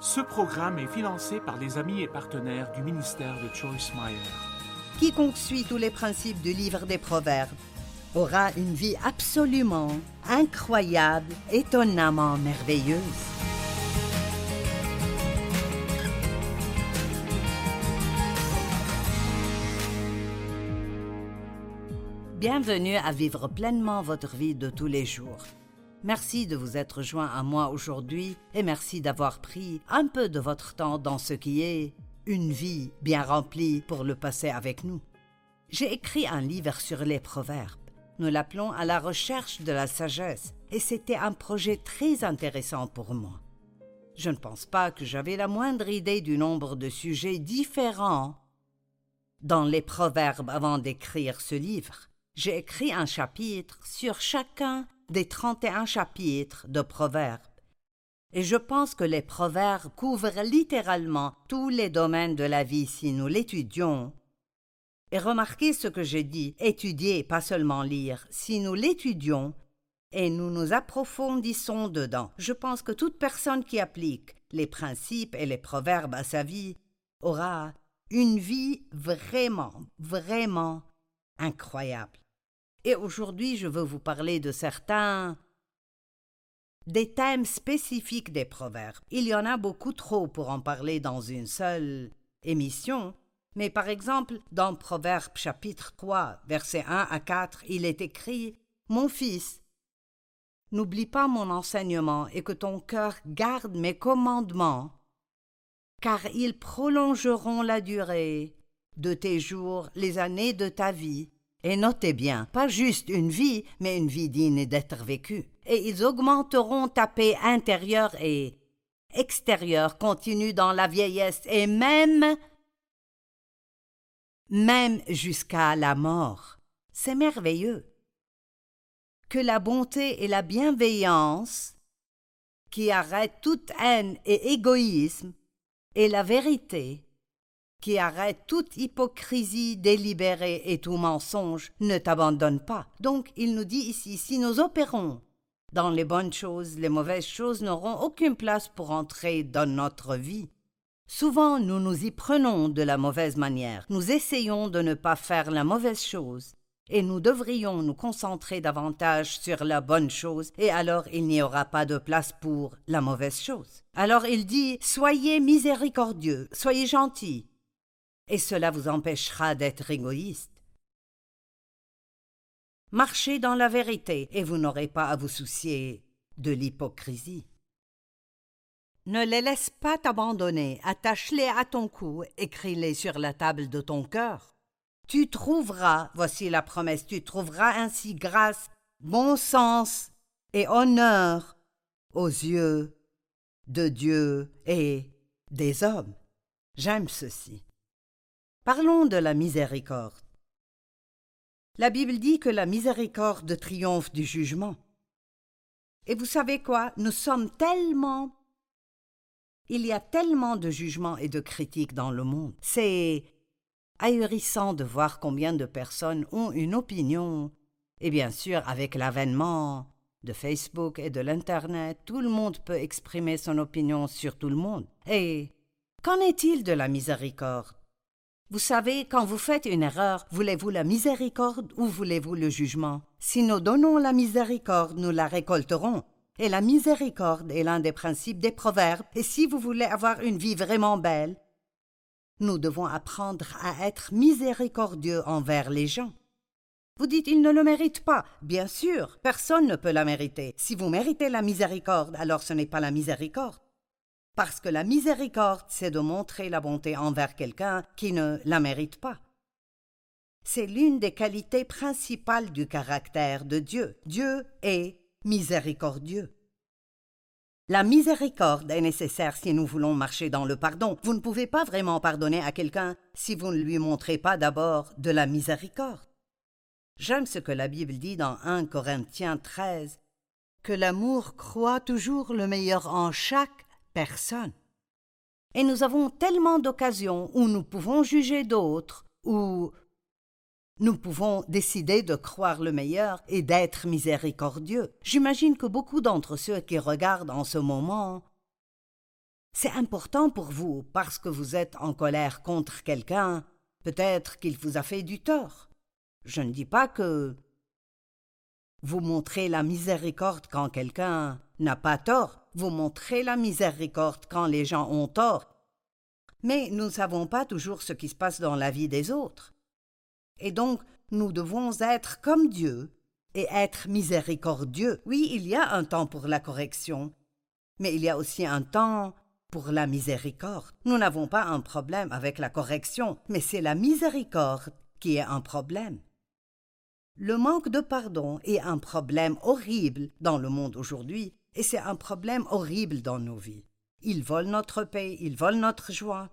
Ce programme est financé par les amis et partenaires du ministère de Joyce Meyer. Quiconque suit tous les principes du livre des Proverbes aura une vie absolument incroyable, étonnamment merveilleuse. Bienvenue à vivre pleinement votre vie de tous les jours. Merci de vous être joint à moi aujourd'hui et merci d'avoir pris un peu de votre temps dans ce qui est une vie bien remplie pour le passer avec nous. J'ai écrit un livre sur les proverbes. Nous l'appelons À la recherche de la sagesse et c'était un projet très intéressant pour moi. Je ne pense pas que j'avais la moindre idée du nombre de sujets différents dans les proverbes avant d'écrire ce livre j'ai écrit un chapitre sur chacun des 31 chapitres de Proverbes. Et je pense que les proverbes couvrent littéralement tous les domaines de la vie si nous l'étudions. Et remarquez ce que j'ai dit, étudier, pas seulement lire. Si nous l'étudions et nous nous approfondissons dedans, je pense que toute personne qui applique les principes et les proverbes à sa vie aura une vie vraiment, vraiment incroyable. Et aujourd'hui, je veux vous parler de certains des thèmes spécifiques des proverbes. Il y en a beaucoup trop pour en parler dans une seule émission, mais par exemple, dans Proverbe chapitre 3, versets 1 à 4, il est écrit Mon fils, n'oublie pas mon enseignement et que ton cœur garde mes commandements, car ils prolongeront la durée de tes jours, les années de ta vie. Et notez bien, pas juste une vie, mais une vie digne d'être vécue. Et ils augmenteront ta paix intérieure et extérieure continue dans la vieillesse et même même jusqu'à la mort. C'est merveilleux. Que la bonté et la bienveillance, qui arrêtent toute haine et égoïsme, et la vérité, qui arrête toute hypocrisie délibérée et tout mensonge, ne t'abandonne pas. Donc il nous dit ici, si nous opérons dans les bonnes choses, les mauvaises choses n'auront aucune place pour entrer dans notre vie. Souvent nous nous y prenons de la mauvaise manière, nous essayons de ne pas faire la mauvaise chose, et nous devrions nous concentrer davantage sur la bonne chose, et alors il n'y aura pas de place pour la mauvaise chose. Alors il dit Soyez miséricordieux, soyez gentils, et cela vous empêchera d'être égoïste. Marchez dans la vérité et vous n'aurez pas à vous soucier de l'hypocrisie. Ne les laisse pas t'abandonner, attache-les à ton cou, écris-les sur la table de ton cœur. Tu trouveras, voici la promesse, tu trouveras ainsi grâce, bon sens et honneur aux yeux de Dieu et des hommes. J'aime ceci. Parlons de la miséricorde. La Bible dit que la miséricorde triomphe du jugement. Et vous savez quoi? Nous sommes tellement... Il y a tellement de jugements et de critiques dans le monde. C'est ahurissant de voir combien de personnes ont une opinion. Et bien sûr, avec l'avènement de Facebook et de l'Internet, tout le monde peut exprimer son opinion sur tout le monde. Et qu'en est-il de la miséricorde? Vous savez, quand vous faites une erreur, voulez-vous la miséricorde ou voulez-vous le jugement? Si nous donnons la miséricorde, nous la récolterons. Et la miséricorde est l'un des principes des proverbes, et si vous voulez avoir une vie vraiment belle, nous devons apprendre à être miséricordieux envers les gens. Vous dites ils ne le méritent pas. Bien sûr, personne ne peut la mériter. Si vous méritez la miséricorde, alors ce n'est pas la miséricorde parce que la miséricorde, c'est de montrer la bonté envers quelqu'un qui ne la mérite pas. C'est l'une des qualités principales du caractère de Dieu. Dieu est miséricordieux. La miséricorde est nécessaire si nous voulons marcher dans le pardon. Vous ne pouvez pas vraiment pardonner à quelqu'un si vous ne lui montrez pas d'abord de la miséricorde. J'aime ce que la Bible dit dans 1 Corinthiens 13, que l'amour croit toujours le meilleur en chaque personne. Et nous avons tellement d'occasions où nous pouvons juger d'autres, où nous pouvons décider de croire le meilleur et d'être miséricordieux. J'imagine que beaucoup d'entre ceux qui regardent en ce moment C'est important pour vous parce que vous êtes en colère contre quelqu'un, peut-être qu'il vous a fait du tort. Je ne dis pas que vous montrez la miséricorde quand quelqu'un n'a pas tort, vous montrez la miséricorde quand les gens ont tort. Mais nous ne savons pas toujours ce qui se passe dans la vie des autres. Et donc, nous devons être comme Dieu et être miséricordieux. Oui, il y a un temps pour la correction, mais il y a aussi un temps pour la miséricorde. Nous n'avons pas un problème avec la correction, mais c'est la miséricorde qui est un problème. Le manque de pardon est un problème horrible dans le monde aujourd'hui, et c'est un problème horrible dans nos vies. Il vole notre paix, il vole notre joie.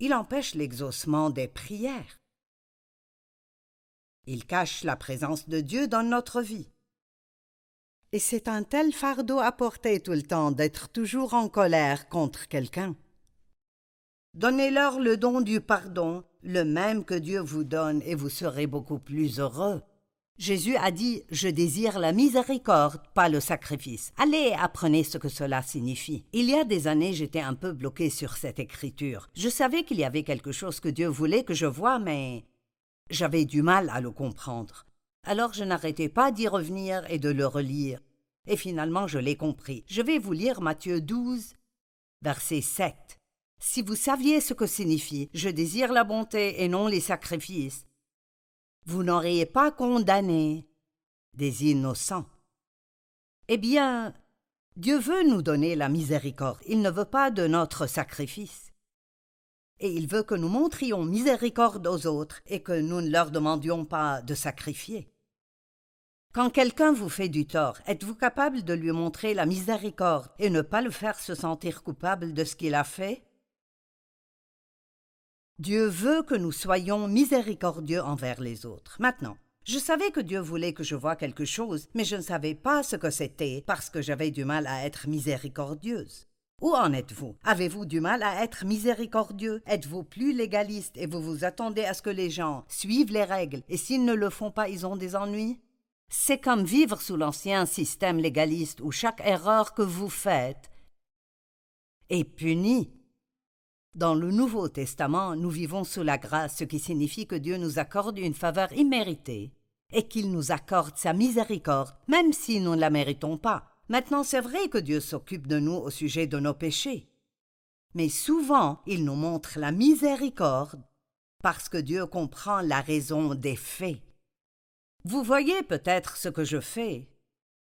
Il empêche l'exaucement des prières. Il cache la présence de Dieu dans notre vie. Et c'est un tel fardeau à porter tout le temps d'être toujours en colère contre quelqu'un. Donnez-leur le don du pardon, le même que Dieu vous donne, et vous serez beaucoup plus heureux. Jésus a dit Je désire la miséricorde, pas le sacrifice. Allez, apprenez ce que cela signifie. Il y a des années, j'étais un peu bloqué sur cette écriture. Je savais qu'il y avait quelque chose que Dieu voulait que je voie, mais j'avais du mal à le comprendre. Alors je n'arrêtais pas d'y revenir et de le relire. Et finalement je l'ai compris. Je vais vous lire Matthieu 12, verset 7. Si vous saviez ce que signifie Je désire la bonté et non les sacrifices, vous n'auriez pas condamné des innocents. Eh bien, Dieu veut nous donner la miséricorde, il ne veut pas de notre sacrifice et il veut que nous montrions miséricorde aux autres et que nous ne leur demandions pas de sacrifier. Quand quelqu'un vous fait du tort, êtes-vous capable de lui montrer la miséricorde et ne pas le faire se sentir coupable de ce qu'il a fait? Dieu veut que nous soyons miséricordieux envers les autres. Maintenant, je savais que Dieu voulait que je voie quelque chose, mais je ne savais pas ce que c'était parce que j'avais du mal à être miséricordieuse. Où en êtes-vous? Avez-vous du mal à être miséricordieux? Êtes-vous plus légaliste et vous vous attendez à ce que les gens suivent les règles et s'ils ne le font pas, ils ont des ennuis? C'est comme vivre sous l'ancien système légaliste où chaque erreur que vous faites est punie. Dans le Nouveau Testament, nous vivons sous la grâce, ce qui signifie que Dieu nous accorde une faveur imméritée et qu'il nous accorde sa miséricorde, même si nous ne la méritons pas. Maintenant, c'est vrai que Dieu s'occupe de nous au sujet de nos péchés. Mais souvent, il nous montre la miséricorde parce que Dieu comprend la raison des faits. Vous voyez peut-être ce que je fais,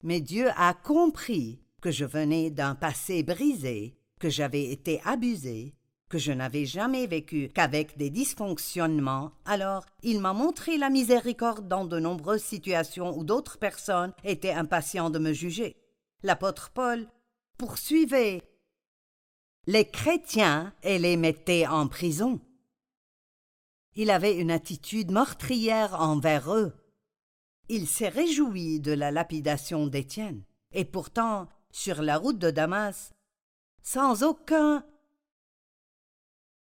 mais Dieu a compris que je venais d'un passé brisé, que j'avais été abusé, que je n'avais jamais vécu qu'avec des dysfonctionnements, alors il m'a montré la miséricorde dans de nombreuses situations où d'autres personnes étaient impatients de me juger l'apôtre Paul poursuivait les chrétiens et les mettait en prison. Il avait une attitude meurtrière envers eux. Il s'est réjoui de la lapidation d'Étienne. Et pourtant, sur la route de Damas, sans aucun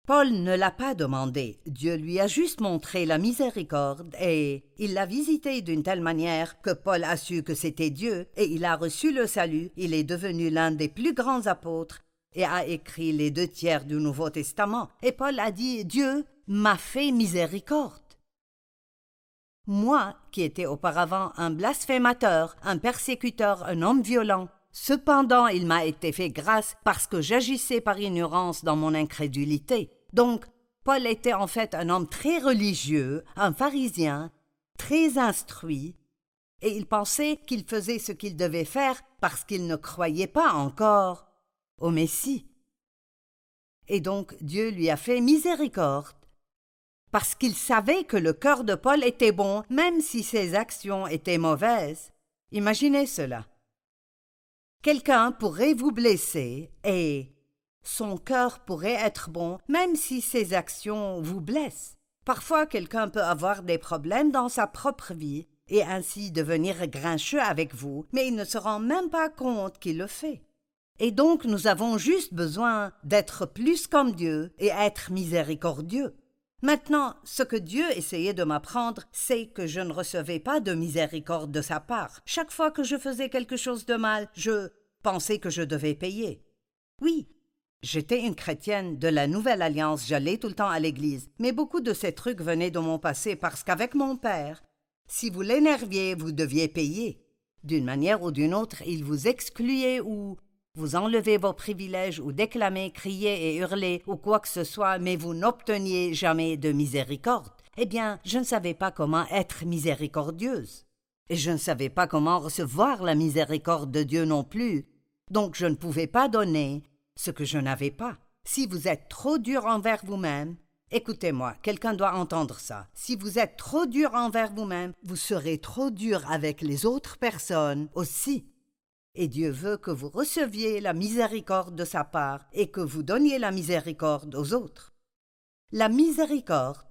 Paul ne l'a pas demandé, Dieu lui a juste montré la miséricorde et il l'a visité d'une telle manière que Paul a su que c'était Dieu et il a reçu le salut, il est devenu l'un des plus grands apôtres et a écrit les deux tiers du Nouveau Testament. Et Paul a dit Dieu m'a fait miséricorde. Moi, qui étais auparavant un blasphémateur, un persécuteur, un homme violent, cependant il m'a été fait grâce parce que j'agissais par ignorance dans mon incrédulité. Donc, Paul était en fait un homme très religieux, un pharisien, très instruit, et il pensait qu'il faisait ce qu'il devait faire parce qu'il ne croyait pas encore au Messie. Et donc Dieu lui a fait miséricorde, parce qu'il savait que le cœur de Paul était bon, même si ses actions étaient mauvaises. Imaginez cela. Quelqu'un pourrait vous blesser et son cœur pourrait être bon, même si ses actions vous blessent. Parfois quelqu'un peut avoir des problèmes dans sa propre vie, et ainsi devenir grincheux avec vous, mais il ne se rend même pas compte qu'il le fait. Et donc nous avons juste besoin d'être plus comme Dieu et être miséricordieux. Maintenant, ce que Dieu essayait de m'apprendre, c'est que je ne recevais pas de miséricorde de sa part. Chaque fois que je faisais quelque chose de mal, je pensais que je devais payer. Oui, j'étais une chrétienne de la Nouvelle Alliance, j'allais tout le temps à l'église, mais beaucoup de ces trucs venaient de mon passé parce qu'avec mon père, si vous l'énerviez, vous deviez payer. D'une manière ou d'une autre, il vous excluait ou vous enlevez vos privilèges ou déclamez, criez et hurlez ou quoi que ce soit, mais vous n'obteniez jamais de miséricorde. Eh bien, je ne savais pas comment être miséricordieuse. Et je ne savais pas comment recevoir la miséricorde de Dieu non plus. Donc je ne pouvais pas donner ce que je n'avais pas. Si vous êtes trop dur envers vous-même, écoutez-moi, quelqu'un doit entendre ça. Si vous êtes trop dur envers vous-même, vous serez trop dur avec les autres personnes aussi et Dieu veut que vous receviez la miséricorde de sa part et que vous donniez la miséricorde aux autres. La miséricorde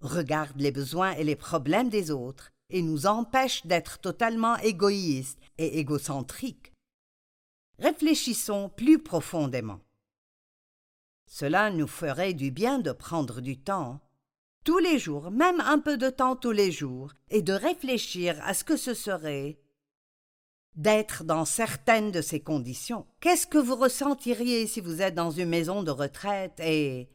regarde les besoins et les problèmes des autres et nous empêche d'être totalement égoïstes et égocentriques. Réfléchissons plus profondément. Cela nous ferait du bien de prendre du temps, tous les jours, même un peu de temps tous les jours, et de réfléchir à ce que ce serait d'être dans certaines de ces conditions. Qu'est-ce que vous ressentiriez si vous êtes dans une maison de retraite et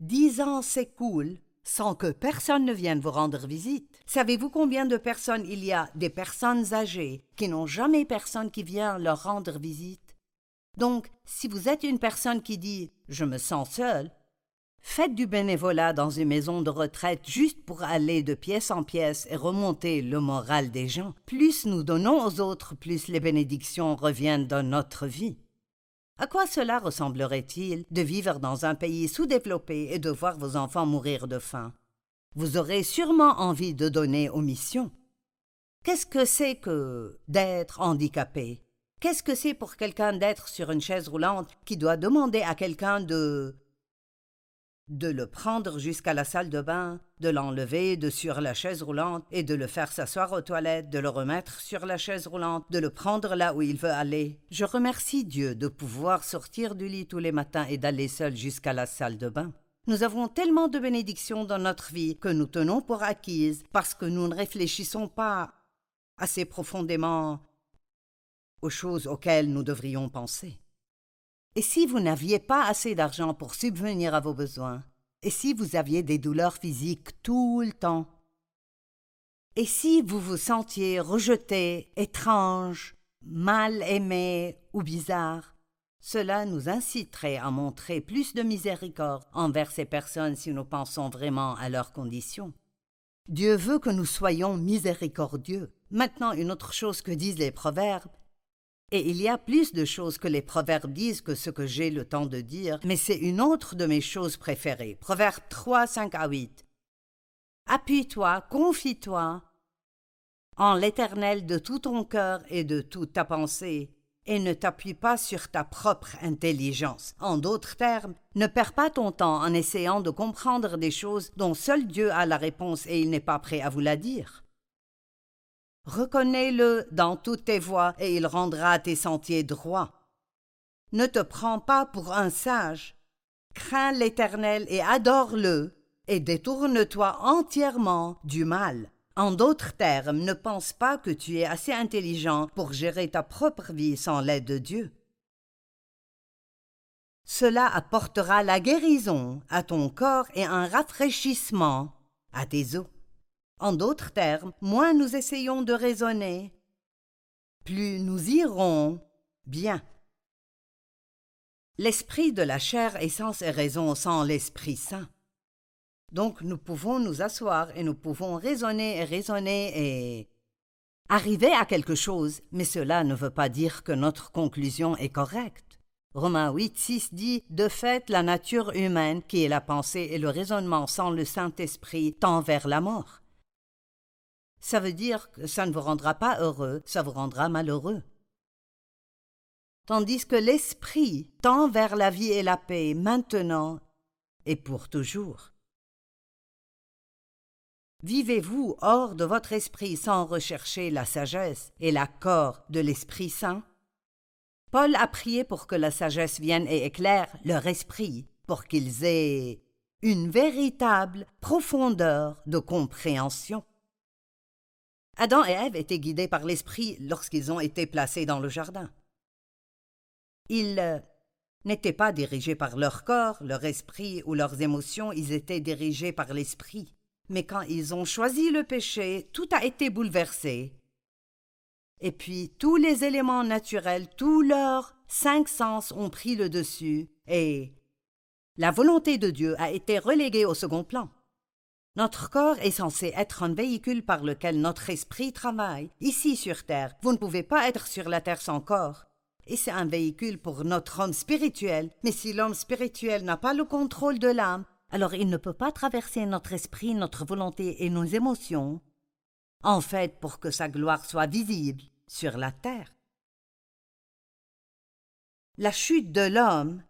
dix ans s'écoulent sans que personne ne vienne vous rendre visite? Savez-vous combien de personnes il y a des personnes âgées qui n'ont jamais personne qui vient leur rendre visite? Donc, si vous êtes une personne qui dit Je me sens seule, Faites du bénévolat dans une maison de retraite juste pour aller de pièce en pièce et remonter le moral des gens. Plus nous donnons aux autres, plus les bénédictions reviennent dans notre vie. À quoi cela ressemblerait-il de vivre dans un pays sous-développé et de voir vos enfants mourir de faim? Vous aurez sûrement envie de donner aux missions. Qu'est-ce que c'est que d'être handicapé? Qu'est-ce que c'est pour quelqu'un d'être sur une chaise roulante qui doit demander à quelqu'un de de le prendre jusqu'à la salle de bain, de l'enlever de sur la chaise roulante et de le faire s'asseoir aux toilettes, de le remettre sur la chaise roulante, de le prendre là où il veut aller. Je remercie Dieu de pouvoir sortir du lit tous les matins et d'aller seul jusqu'à la salle de bain. Nous avons tellement de bénédictions dans notre vie que nous tenons pour acquises parce que nous ne réfléchissons pas assez profondément aux choses auxquelles nous devrions penser. Et si vous n'aviez pas assez d'argent pour subvenir à vos besoins? Et si vous aviez des douleurs physiques tout le temps? Et si vous vous sentiez rejeté, étrange, mal aimé ou bizarre? Cela nous inciterait à montrer plus de miséricorde envers ces personnes si nous pensons vraiment à leurs conditions. Dieu veut que nous soyons miséricordieux. Maintenant, une autre chose que disent les proverbes, et il y a plus de choses que les proverbes disent que ce que j'ai le temps de dire, mais c'est une autre de mes choses préférées. Proverbe 3, 5 à 8. Appuie-toi, confie-toi en l'Éternel de tout ton cœur et de toute ta pensée, et ne t'appuie pas sur ta propre intelligence. En d'autres termes, ne perds pas ton temps en essayant de comprendre des choses dont seul Dieu a la réponse et il n'est pas prêt à vous la dire. Reconnais-le dans toutes tes voies, et il rendra tes sentiers droits. Ne te prends pas pour un sage. Crains l'Éternel et adore-le, et détourne-toi entièrement du mal. En d'autres termes, ne pense pas que tu es assez intelligent pour gérer ta propre vie sans l'aide de Dieu. Cela apportera la guérison à ton corps et un rafraîchissement à tes os. En d'autres termes, moins nous essayons de raisonner, plus nous irons bien. L'esprit de la chair est sans et raison sans l'Esprit Saint. Donc nous pouvons nous asseoir et nous pouvons raisonner et raisonner et arriver à quelque chose, mais cela ne veut pas dire que notre conclusion est correcte. Romains 8, 6 dit De fait, la nature humaine, qui est la pensée et le raisonnement sans le Saint-Esprit, tend vers la mort ça veut dire que ça ne vous rendra pas heureux, ça vous rendra malheureux. Tandis que l'esprit tend vers la vie et la paix maintenant et pour toujours. Vivez-vous hors de votre esprit sans rechercher la sagesse et l'accord de l'Esprit Saint? Paul a prié pour que la sagesse vienne et éclaire leur esprit, pour qu'ils aient une véritable profondeur de compréhension. Adam et Ève étaient guidés par l'Esprit lorsqu'ils ont été placés dans le jardin. Ils euh, n'étaient pas dirigés par leur corps, leur esprit ou leurs émotions, ils étaient dirigés par l'esprit. Mais quand ils ont choisi le péché, tout a été bouleversé. Et puis tous les éléments naturels, tous leurs cinq sens ont pris le dessus, et la volonté de Dieu a été reléguée au second plan. Notre corps est censé être un véhicule par lequel notre esprit travaille, ici sur Terre. Vous ne pouvez pas être sur la Terre sans corps. Et c'est un véhicule pour notre homme spirituel. Mais si l'homme spirituel n'a pas le contrôle de l'âme, alors il ne peut pas traverser notre esprit, notre volonté et nos émotions. En fait, pour que sa gloire soit visible sur la terre. La chute de l'homme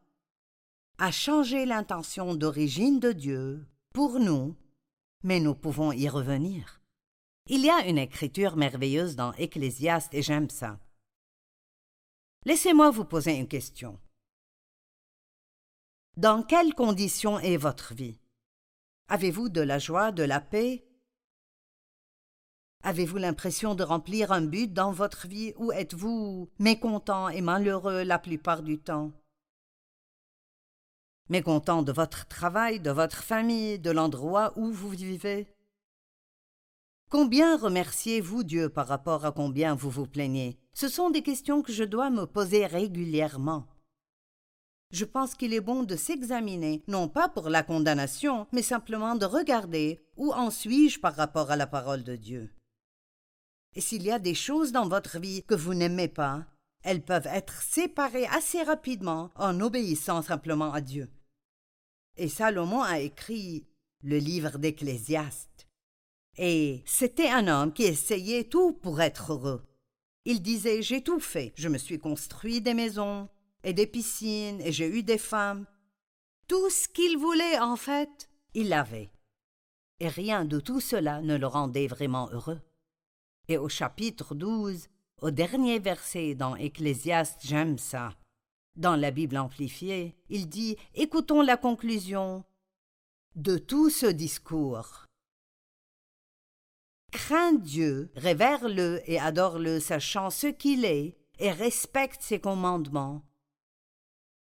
a changé l'intention d'origine de Dieu pour nous, mais nous pouvons y revenir. Il y a une écriture merveilleuse dans Ecclésiaste et j'aime ça. Laissez-moi vous poser une question. Dans quelles conditions est votre vie? Avez-vous de la joie, de la paix? Avez-vous l'impression de remplir un but dans votre vie ou êtes-vous mécontent et malheureux la plupart du temps? Mécontent de votre travail, de votre famille, de l'endroit où vous vivez Combien remerciez-vous Dieu par rapport à combien vous vous plaignez? Ce sont des questions que je dois me poser régulièrement. Je pense qu'il est bon de s'examiner, non pas pour la condamnation, mais simplement de regarder où en suis-je par rapport à la parole de Dieu. Et s'il y a des choses dans votre vie que vous n'aimez pas, elles peuvent être séparées assez rapidement en obéissant simplement à Dieu. Et Salomon a écrit le livre d'Ecclésiaste. Et c'était un homme qui essayait tout pour être heureux. Il disait J'ai tout fait. Je me suis construit des maisons et des piscines et j'ai eu des femmes. Tout ce qu'il voulait, en fait, il l'avait. Et rien de tout cela ne le rendait vraiment heureux. Et au chapitre 12, au dernier verset dans Ecclésiaste, j'aime ça. Dans la Bible amplifiée, il dit Écoutons la conclusion de tout ce discours. Crains Dieu, révère-le et adore-le, sachant ce qu'il est, et respecte ses commandements.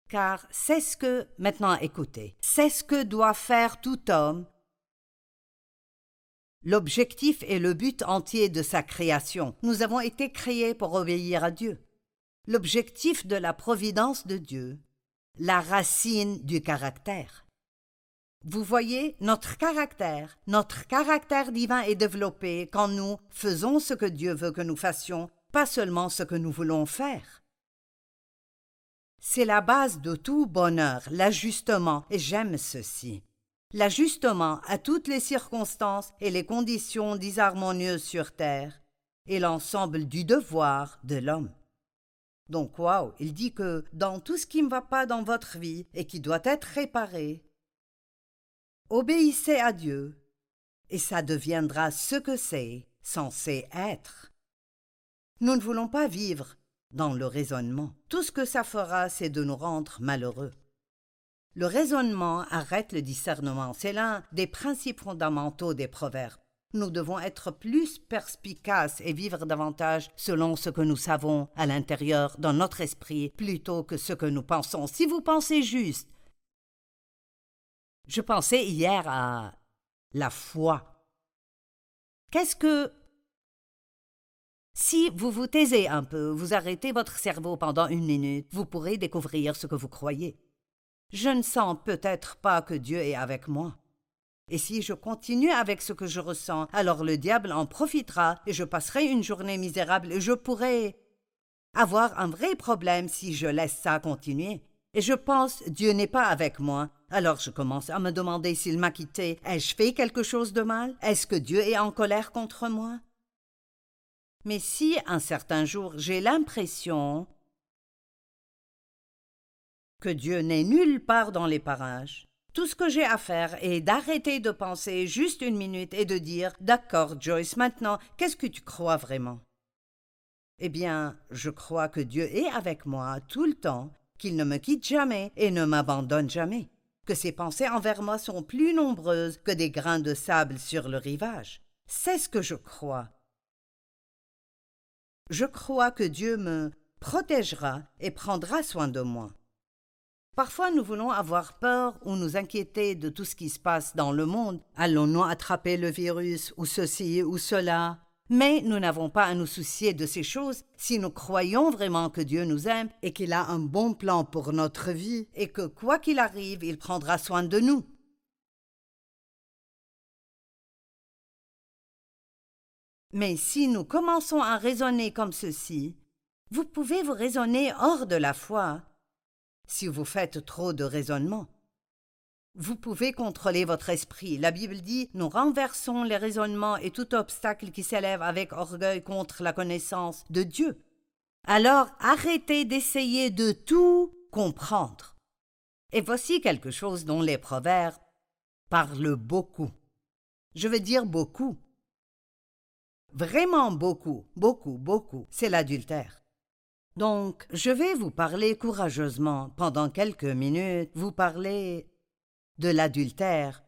Car c'est ce que, maintenant écoutez, c'est ce que doit faire tout homme. L'objectif et le but entier de sa création. Nous avons été créés pour obéir à Dieu l'objectif de la providence de Dieu, la racine du caractère. Vous voyez, notre caractère, notre caractère divin est développé quand nous faisons ce que Dieu veut que nous fassions, pas seulement ce que nous voulons faire. C'est la base de tout bonheur, l'ajustement, et j'aime ceci. L'ajustement à toutes les circonstances et les conditions disharmonieuses sur terre, et l'ensemble du devoir de l'homme. Donc, waouh, il dit que dans tout ce qui ne va pas dans votre vie et qui doit être réparé, obéissez à Dieu, et ça deviendra ce que c'est censé être. Nous ne voulons pas vivre dans le raisonnement. Tout ce que ça fera, c'est de nous rendre malheureux. Le raisonnement arrête le discernement. C'est l'un des principes fondamentaux des proverbes. Nous devons être plus perspicaces et vivre davantage selon ce que nous savons à l'intérieur dans notre esprit plutôt que ce que nous pensons. Si vous pensez juste. Je pensais hier à la foi. Qu'est-ce que si vous vous taisez un peu, vous arrêtez votre cerveau pendant une minute, vous pourrez découvrir ce que vous croyez. Je ne sens peut-être pas que Dieu est avec moi. Et si je continue avec ce que je ressens, alors le diable en profitera et je passerai une journée misérable et je pourrai avoir un vrai problème si je laisse ça continuer. Et je pense Dieu n'est pas avec moi. Alors je commence à me demander s'il m'a quitté. Ai-je fait quelque chose de mal? Est-ce que Dieu est en colère contre moi? Mais si un certain jour j'ai l'impression que Dieu n'est nulle part dans les parages, tout ce que j'ai à faire est d'arrêter de penser juste une minute et de dire D'accord, Joyce, maintenant, qu'est-ce que tu crois vraiment? Eh bien, je crois que Dieu est avec moi tout le temps, qu'il ne me quitte jamais et ne m'abandonne jamais, que ses pensées envers moi sont plus nombreuses que des grains de sable sur le rivage. C'est ce que je crois. Je crois que Dieu me protégera et prendra soin de moi. Parfois nous voulons avoir peur ou nous inquiéter de tout ce qui se passe dans le monde. Allons-nous attraper le virus ou ceci ou cela? Mais nous n'avons pas à nous soucier de ces choses si nous croyons vraiment que Dieu nous aime et qu'il a un bon plan pour notre vie et que quoi qu'il arrive, il prendra soin de nous. Mais si nous commençons à raisonner comme ceci, vous pouvez vous raisonner hors de la foi si vous faites trop de raisonnement. Vous pouvez contrôler votre esprit. La Bible dit Nous renversons les raisonnements et tout obstacle qui s'élève avec orgueil contre la connaissance de Dieu. Alors arrêtez d'essayer de tout comprendre. Et voici quelque chose dont les proverbes parlent beaucoup. Je veux dire beaucoup. Vraiment beaucoup, beaucoup, beaucoup, c'est l'adultère. Donc, je vais vous parler courageusement pendant quelques minutes, vous parler de l'adultère,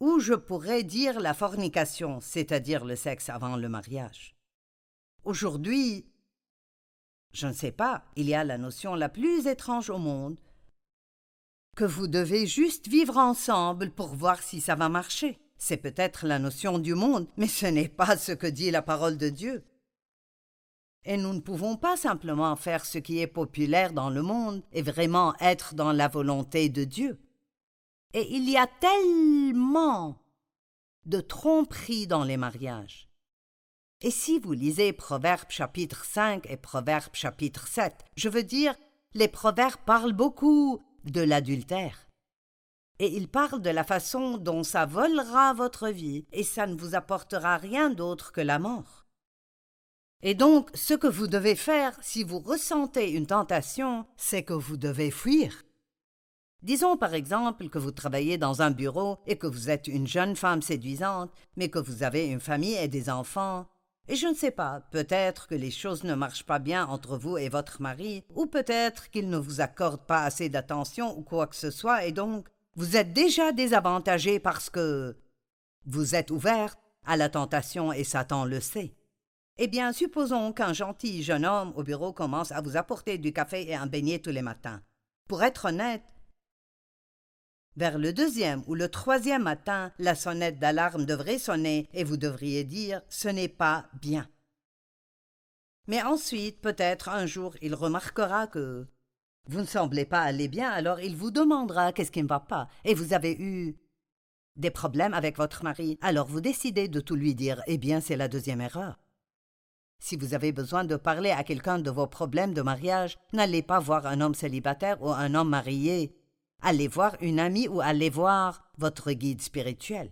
ou je pourrais dire la fornication, c'est-à-dire le sexe avant le mariage. Aujourd'hui, je ne sais pas, il y a la notion la plus étrange au monde, que vous devez juste vivre ensemble pour voir si ça va marcher. C'est peut-être la notion du monde, mais ce n'est pas ce que dit la parole de Dieu. Et nous ne pouvons pas simplement faire ce qui est populaire dans le monde et vraiment être dans la volonté de Dieu. Et il y a tellement de tromperies dans les mariages. Et si vous lisez Proverbes chapitre 5 et Proverbes chapitre 7, je veux dire, les Proverbes parlent beaucoup de l'adultère. Et ils parlent de la façon dont ça volera votre vie et ça ne vous apportera rien d'autre que la mort. Et donc, ce que vous devez faire si vous ressentez une tentation, c'est que vous devez fuir. Disons par exemple que vous travaillez dans un bureau et que vous êtes une jeune femme séduisante, mais que vous avez une famille et des enfants. Et je ne sais pas, peut-être que les choses ne marchent pas bien entre vous et votre mari, ou peut-être qu'il ne vous accorde pas assez d'attention ou quoi que ce soit, et donc vous êtes déjà désavantagé parce que vous êtes ouverte à la tentation et Satan le sait. Eh bien, supposons qu'un gentil jeune homme au bureau commence à vous apporter du café et un beignet tous les matins. Pour être honnête, vers le deuxième ou le troisième matin, la sonnette d'alarme devrait sonner et vous devriez dire ce n'est pas bien. Mais ensuite, peut-être un jour, il remarquera que vous ne semblez pas aller bien, alors il vous demandera qu'est-ce qui ne va pas, et vous avez eu des problèmes avec votre mari, alors vous décidez de tout lui dire. Eh bien, c'est la deuxième erreur. Si vous avez besoin de parler à quelqu'un de vos problèmes de mariage, n'allez pas voir un homme célibataire ou un homme marié. Allez voir une amie ou allez voir votre guide spirituel.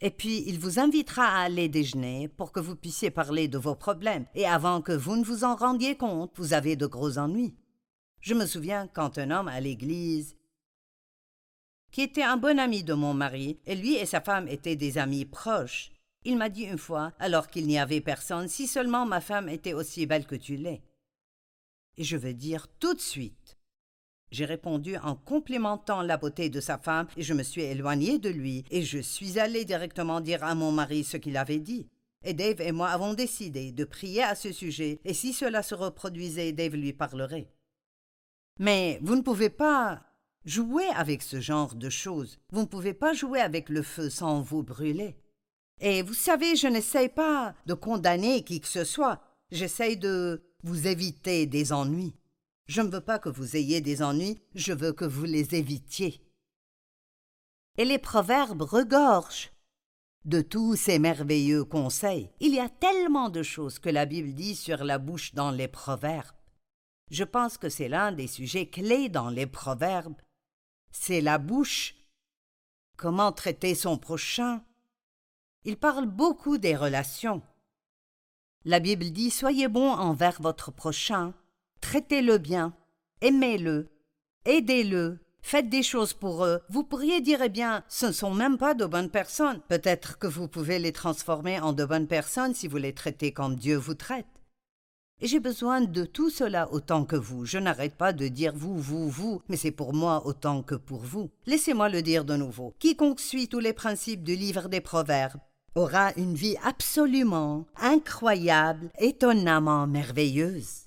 Et puis il vous invitera à aller déjeuner pour que vous puissiez parler de vos problèmes, et avant que vous ne vous en rendiez compte, vous avez de gros ennuis. Je me souviens quand un homme à l'église, qui était un bon ami de mon mari, et lui et sa femme étaient des amis proches, il m'a dit une fois, alors qu'il n'y avait personne, si seulement ma femme était aussi belle que tu l'es. Et je veux dire tout de suite. J'ai répondu en complimentant la beauté de sa femme, et je me suis éloigné de lui, et je suis allé directement dire à mon mari ce qu'il avait dit. Et Dave et moi avons décidé de prier à ce sujet, et si cela se reproduisait, Dave lui parlerait. Mais vous ne pouvez pas jouer avec ce genre de choses. Vous ne pouvez pas jouer avec le feu sans vous brûler. Et vous savez, je n'essaye pas de condamner qui que ce soit. J'essaye de vous éviter des ennuis. Je ne veux pas que vous ayez des ennuis, je veux que vous les évitiez. Et les proverbes regorgent de tous ces merveilleux conseils. Il y a tellement de choses que la Bible dit sur la bouche dans les proverbes. Je pense que c'est l'un des sujets clés dans les proverbes. C'est la bouche. Comment traiter son prochain? Il parle beaucoup des relations. La Bible dit Soyez bon envers votre prochain, traitez-le bien, aimez-le, aidez-le, faites des choses pour eux. Vous pourriez dire Eh bien, ce ne sont même pas de bonnes personnes. Peut-être que vous pouvez les transformer en de bonnes personnes si vous les traitez comme Dieu vous traite. J'ai besoin de tout cela autant que vous. Je n'arrête pas de dire vous, vous, vous, mais c'est pour moi autant que pour vous. Laissez-moi le dire de nouveau. Quiconque suit tous les principes du livre des Proverbes aura une vie absolument incroyable, étonnamment merveilleuse.